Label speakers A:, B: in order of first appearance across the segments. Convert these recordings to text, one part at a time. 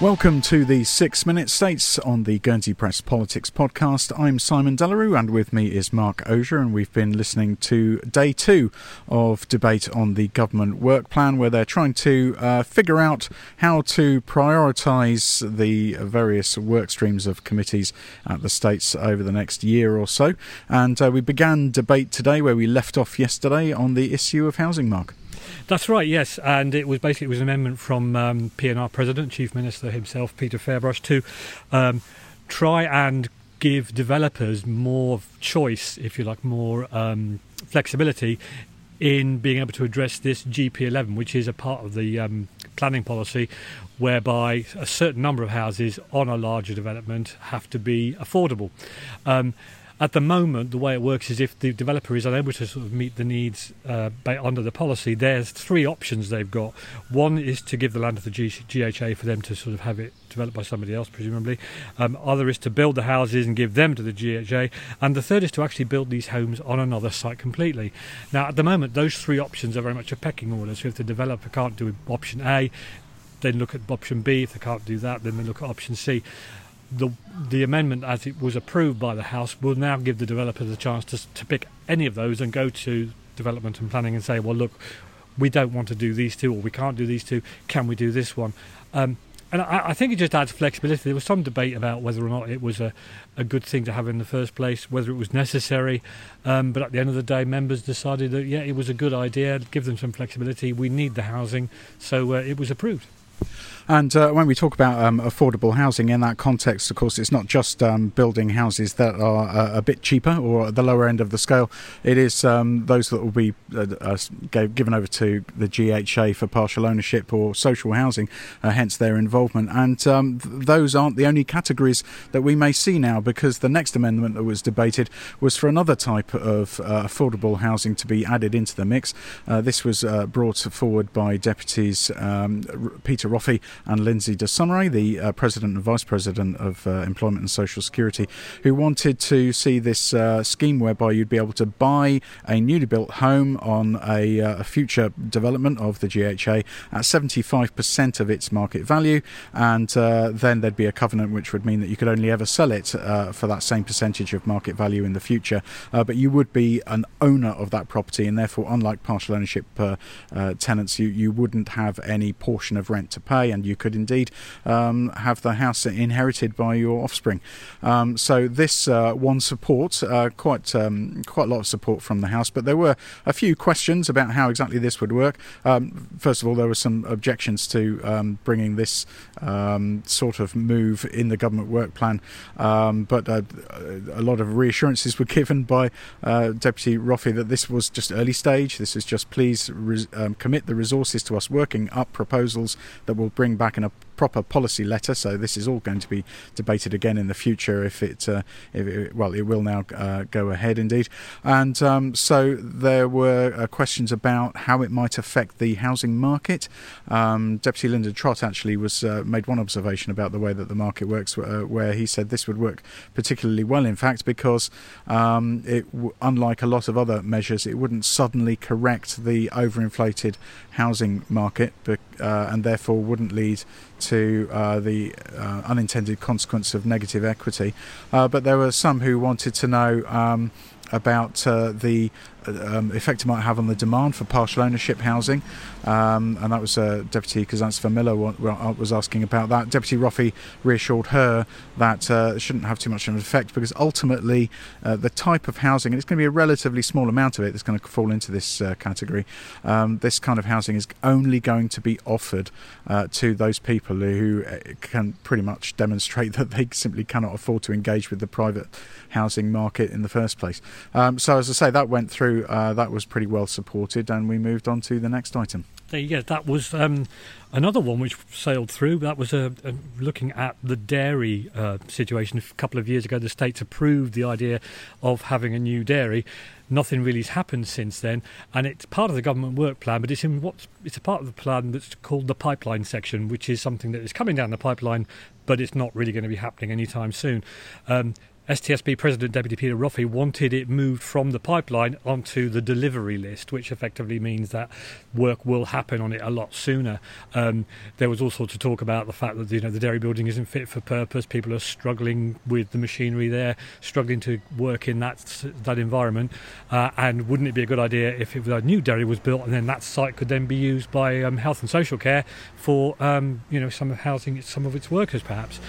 A: Welcome to the Six Minute States on the Guernsey Press Politics podcast. I'm Simon Delarue, and with me is Mark Ogier, and we've been listening to day two of debate on the government work plan, where they're trying to uh, figure out how to prioritise the various work streams of committees at the states over the next year or so. And uh, we began debate today where we left off yesterday on the issue of housing, Mark.
B: That's right, yes, and it was basically it was an amendment from um, P&R President, Chief Minister himself, Peter Ferbrache, to um, try and give developers more choice, if you like, more um, flexibility in being able to address this GP11, which is a part of the um, planning policy whereby a certain number of houses on a larger development have to be affordable. Um, at the moment, the way it works is if the developer is unable to sort of meet the needs uh, under the policy, there's three options they've got. One is to give the land to the GHA for them to sort of have it developed by somebody else, presumably. Um, other is to build the houses and give them to the GHA, and the third is to actually build these homes on another site completely. Now, at the moment, those three options are very much a pecking order. So if the developer can't do option A, then look at option B. If they can't do that, then they look at option C the the amendment as it was approved by the House will now give the developers a chance to, to pick any of those and go to development and planning and say, well, look, we don't want to do these two or we can't do these two. Can we do this one? Um, and I, I, think it just adds flexibility. There was some debate about whether or not it was a, a good thing to have in the first place, whether it was necessary. Um, but at the end of the day, members decided that, yeah, it was a good idea, give them some flexibility. We need the housing. So uh, it was approved.
A: And uh, when we talk about um, affordable housing in that context, of course, it's not just um, building houses that are uh, a bit cheaper or at the lower end of the scale. It is um, those that will be uh, uh given over to the GHA for partial ownership or social housing, uh, hence their involvement. And um, th- those aren't the only categories that we may see now, because the next amendment that was debated was for another type of uh, affordable housing to be added into the mix. this was brought forward by deputies um, Peter Roffey and Lindsay de Sausmarez, the uh, President and Vice President of uh, Employment and Social Security, who wanted to see this uh, scheme whereby you'd be able to buy a newly built home on a, uh, a future development of the GHA at 75% of its market value, and uh, then there'd be a covenant which would mean that you could only ever sell it for that same percentage of market value in the future. but you would be an owner of that property, and therefore, unlike partial ownership tenants, you, you wouldn't have any portion of rent to pay, and you could indeed um, have the house inherited by your offspring. Um, so this uh, won support, uh, quite um, quite a lot of support from the House, but there were a few questions about how exactly this would work. Um, first of all, there were some objections to um, bringing this um, sort of move in the government work plan, but uh, a lot of reassurances were given by uh, Deputy Roffey that this was just early stage. This is just please res- commit the resources to us working up proposals that will bring back an proper policy letter. So this is all going to be debated again in the future if it, uh, if it well, it will now uh, go ahead indeed. And um, so there were uh, questions about how it might affect the housing market. Um, Deputy Lyndon Trott actually was uh, made one observation about the way that the market works, uh, where he said this would work particularly well, in fact, because um, it, unlike a lot of other measures, it wouldn't suddenly correct the overinflated housing market, uh, and therefore wouldn't lead to uh, the uh, unintended consequence of negative equity. Uh, but there were some who wanted to know um, about uh, the um, effect it might have on the demand for partial ownership housing. Um, and that was uh, Deputy Kazantseva Miller was asking about that. Deputy Roffey reassured her that uh, it shouldn't have too much of an effect because ultimately uh, the type of housing, and it's going to be a relatively small amount of it that's going to fall into this uh, category, um, this kind of housing is only going to be offered uh, to those people who uh, can pretty much demonstrate that they simply cannot afford to engage with the private housing market in the first place. Um, so, as I say, that went through uh, that was pretty well supported, and we moved on to the next item.
B: There you go. That was um, another one which sailed through. That was uh, uh, looking at the dairy uh, situation. A couple of years ago, the states approved the idea of having a new dairy. Nothing really has happened since then, and it's part of the government work plan. But it's in what's it's a part of the plan that's called the pipeline section, which is something that is coming down the pipeline, but it's not really going to be happening anytime soon. Um, STSB President Deputy Peter Roffey wanted it moved from the pipeline onto the delivery list, which effectively means that work will happen on it a lot sooner. Um, there was all sorts of talk about the fact that you know the dairy building isn't fit for purpose. People are struggling with the machinery there, struggling to work in that that environment. Uh, and wouldn't it be a good idea if it, a new dairy was built and then that site could then be used by um, health and social care for um, you know some housing some of its workers perhaps.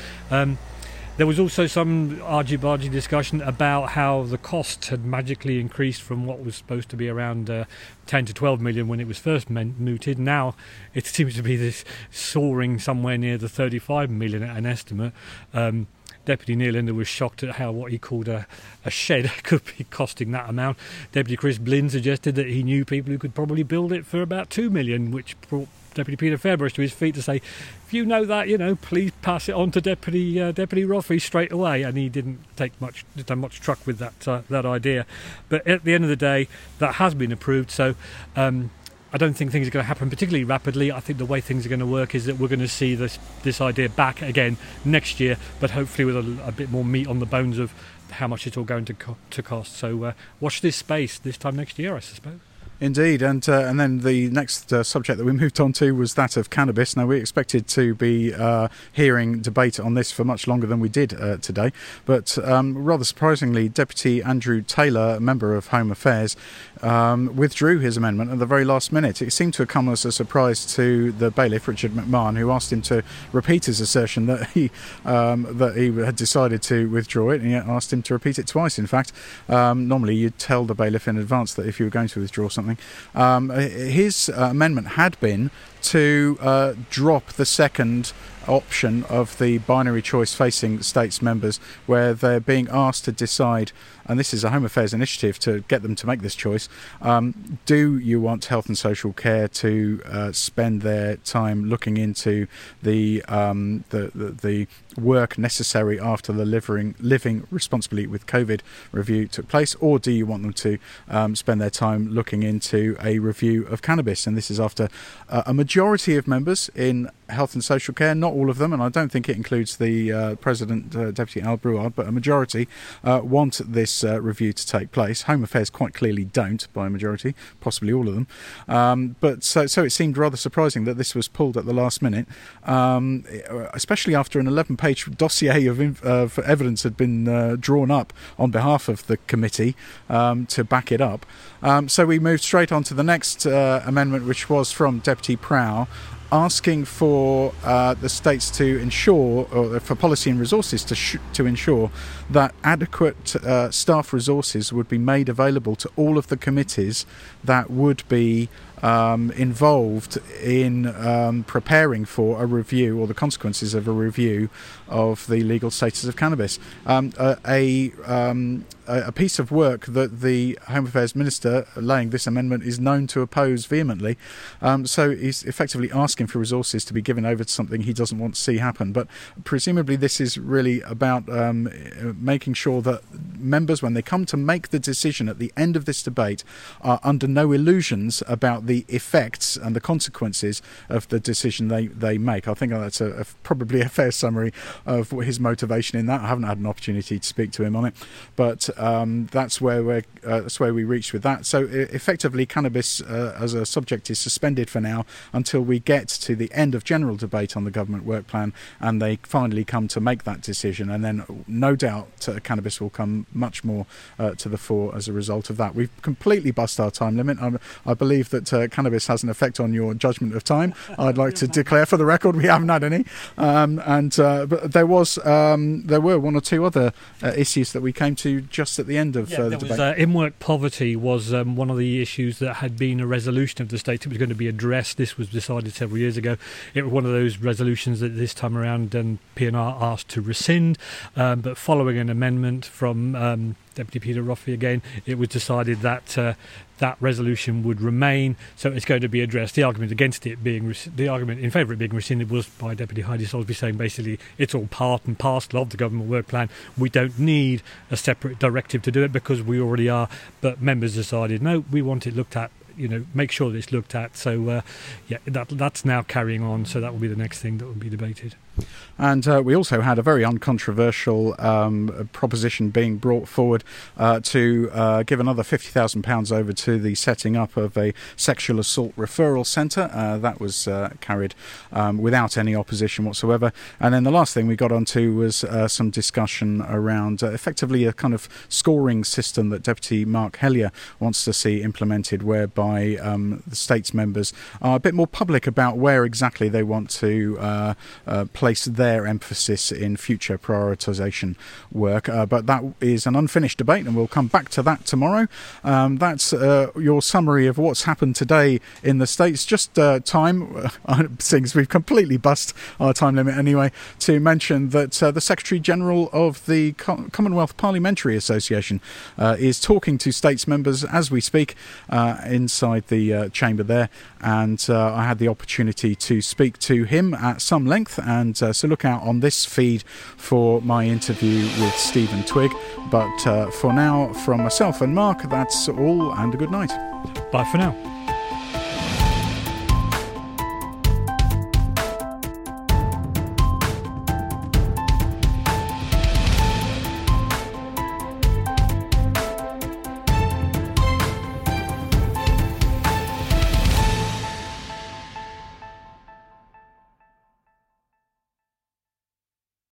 B: There was also some argy-bargy discussion about how the cost had magically increased from what was supposed to be around uh, 10 to 12 million when it was first mooted. Now it seems to be this soaring somewhere near the 35 million at an estimate. Um, Deputy Neil Inder was shocked at how what he called a, a shed could be costing that amount. Deputy Chris Blin suggested that he knew people who could probably build it for about two million, which brought Deputy Peter Ferbrache to his feet to say, if you know that, you know, please pass it on to Deputy uh, Deputy Roffey straight away. And he didn't take much, done much truck with that uh, that idea. But at the end of the day, that has been approved. So. Um, I don't think things are going to happen particularly rapidly. I think the way things are going to work is that we're going to see this this idea back again next year, but hopefully with a, a bit more meat on the bones of how much it's all going to co- to cost. So uh, watch this space this time next year, I suppose.
A: Indeed, and uh, and then the next uh, subject that we moved on to was that of cannabis. Now we expected to be uh, hearing debate on this for much longer than we did uh, today, but um, rather surprisingly, Deputy Andrew Taylor, member of Home Affairs, um, withdrew his amendment at the very last minute. It seemed to have come as a surprise to the bailiff Richard McMahon, who asked him to repeat his assertion that he um, that he had decided to withdraw it, and yet asked him to repeat it twice. In fact, um, normally you'd tell the bailiff in advance that if you were going to withdraw something something. Um, his uh, amendment had been to uh, drop the second option of the binary choice facing states members, where they're being asked to decide, and this is a Home Affairs initiative to get them to make this choice. Um, do you want health and social care to uh, spend their time looking into the, um, the, the, the work necessary after the living, living responsibly with COVID review took place, or do you want them to um, spend their time looking into a review of cannabis? And this is after uh, a majority of members in health and social care, not all of them, and I don't think it includes the uh, President, uh, Deputy Al Brouard, but a majority uh, want this uh, review to take place. Home Affairs quite clearly don't, by a majority, possibly all of them. Um, but so, so it seemed rather surprising that this was pulled at the last minute, um, especially after an 11 page dossier of, of evidence had been uh, drawn up on behalf of the committee um, to back it up. Um, so we moved straight on to the next uh, amendment, which was from Deputy Prow, asking for uh, the states to ensure, or for policy and resources to sh- to ensure that adequate uh, staff resources would be made available to all of the committees that would be um, involved in um, preparing for a review or the consequences of a review of the legal status of cannabis. Um, a, um, a, piece of work that the Home Affairs Minister laying this amendment is known to oppose vehemently. Um, so he's effectively asking for resources to be given over to something he doesn't want to see happen. But presumably, this is really about um, making sure that members, when they come to make the decision at the end of this debate, are under no illusions about the effects and the consequences of the decision they, they make. I think that's a, a, probably a fair summary of his motivation in that. I haven't had an opportunity to speak to him on it, but um, that's where we uh, that's where we reached with that. So effectively, cannabis uh, as a subject is suspended for now until we get to the end of general debate on the government work plan, and they finally come to make that decision. And then, no doubt, uh, cannabis will come much more uh, to the fore as a result of that. We've completely bust our time limit. I, I believe that uh, cannabis has an effect on your judgment of time. I'd like to declare for the record we haven't had any, um, and uh, but there was um, there were one or two other uh, issues that we came to just at the end of
B: yeah,
A: uh,
B: the
A: debate. Was,
B: uh, in-work poverty was um, one of the issues that had been a resolution of the state. It was going to be addressed. This was decided several years ago. It was one of those resolutions that this time around um, P&R asked to rescind, um, but following an amendment from um, Deputy Peter Roffey again, it was decided that uh, that resolution would remain. So it's going to be addressed. The argument against it being the argument in favour of it being rescinded was by Deputy Heidi Soulsby saying basically it's all part and parcel of the government work plan. We don't need a separate directive to do it because we already are. But members decided no, we want it looked at you know make sure that it's looked at. So uh, yeah, that that's now carrying on. So that will be the next thing that will be debated.
A: And uh, we also had a very uncontroversial um, proposition being brought forward uh, to uh, give another £50,000 over to the setting up of a sexual assault referral centre. Uh, that was uh, carried um, without any opposition whatsoever. And then the last thing we got onto was uh, some discussion around effectively a kind of scoring system that Deputy Mark Helyar wants to see implemented, whereby um, the state's members are a bit more public about where exactly they want to place their emphasis in future prioritisation work. Uh, but that is an unfinished debate, and we'll come back to that tomorrow. Um, that's uh, your summary of what's happened today in the States. Just uh, time, since we've completely bust our time limit anyway, to mention that uh, the Secretary General of the Commonwealth Parliamentary Association uh, is talking to states members as we speak uh, inside the chamber there. And I had the opportunity to speak to him at some length, and so look look out on this feed for my interview with Stephen Twigg. But uh, for now, from myself and Mark, that's all, and a good night.
B: Bye for now.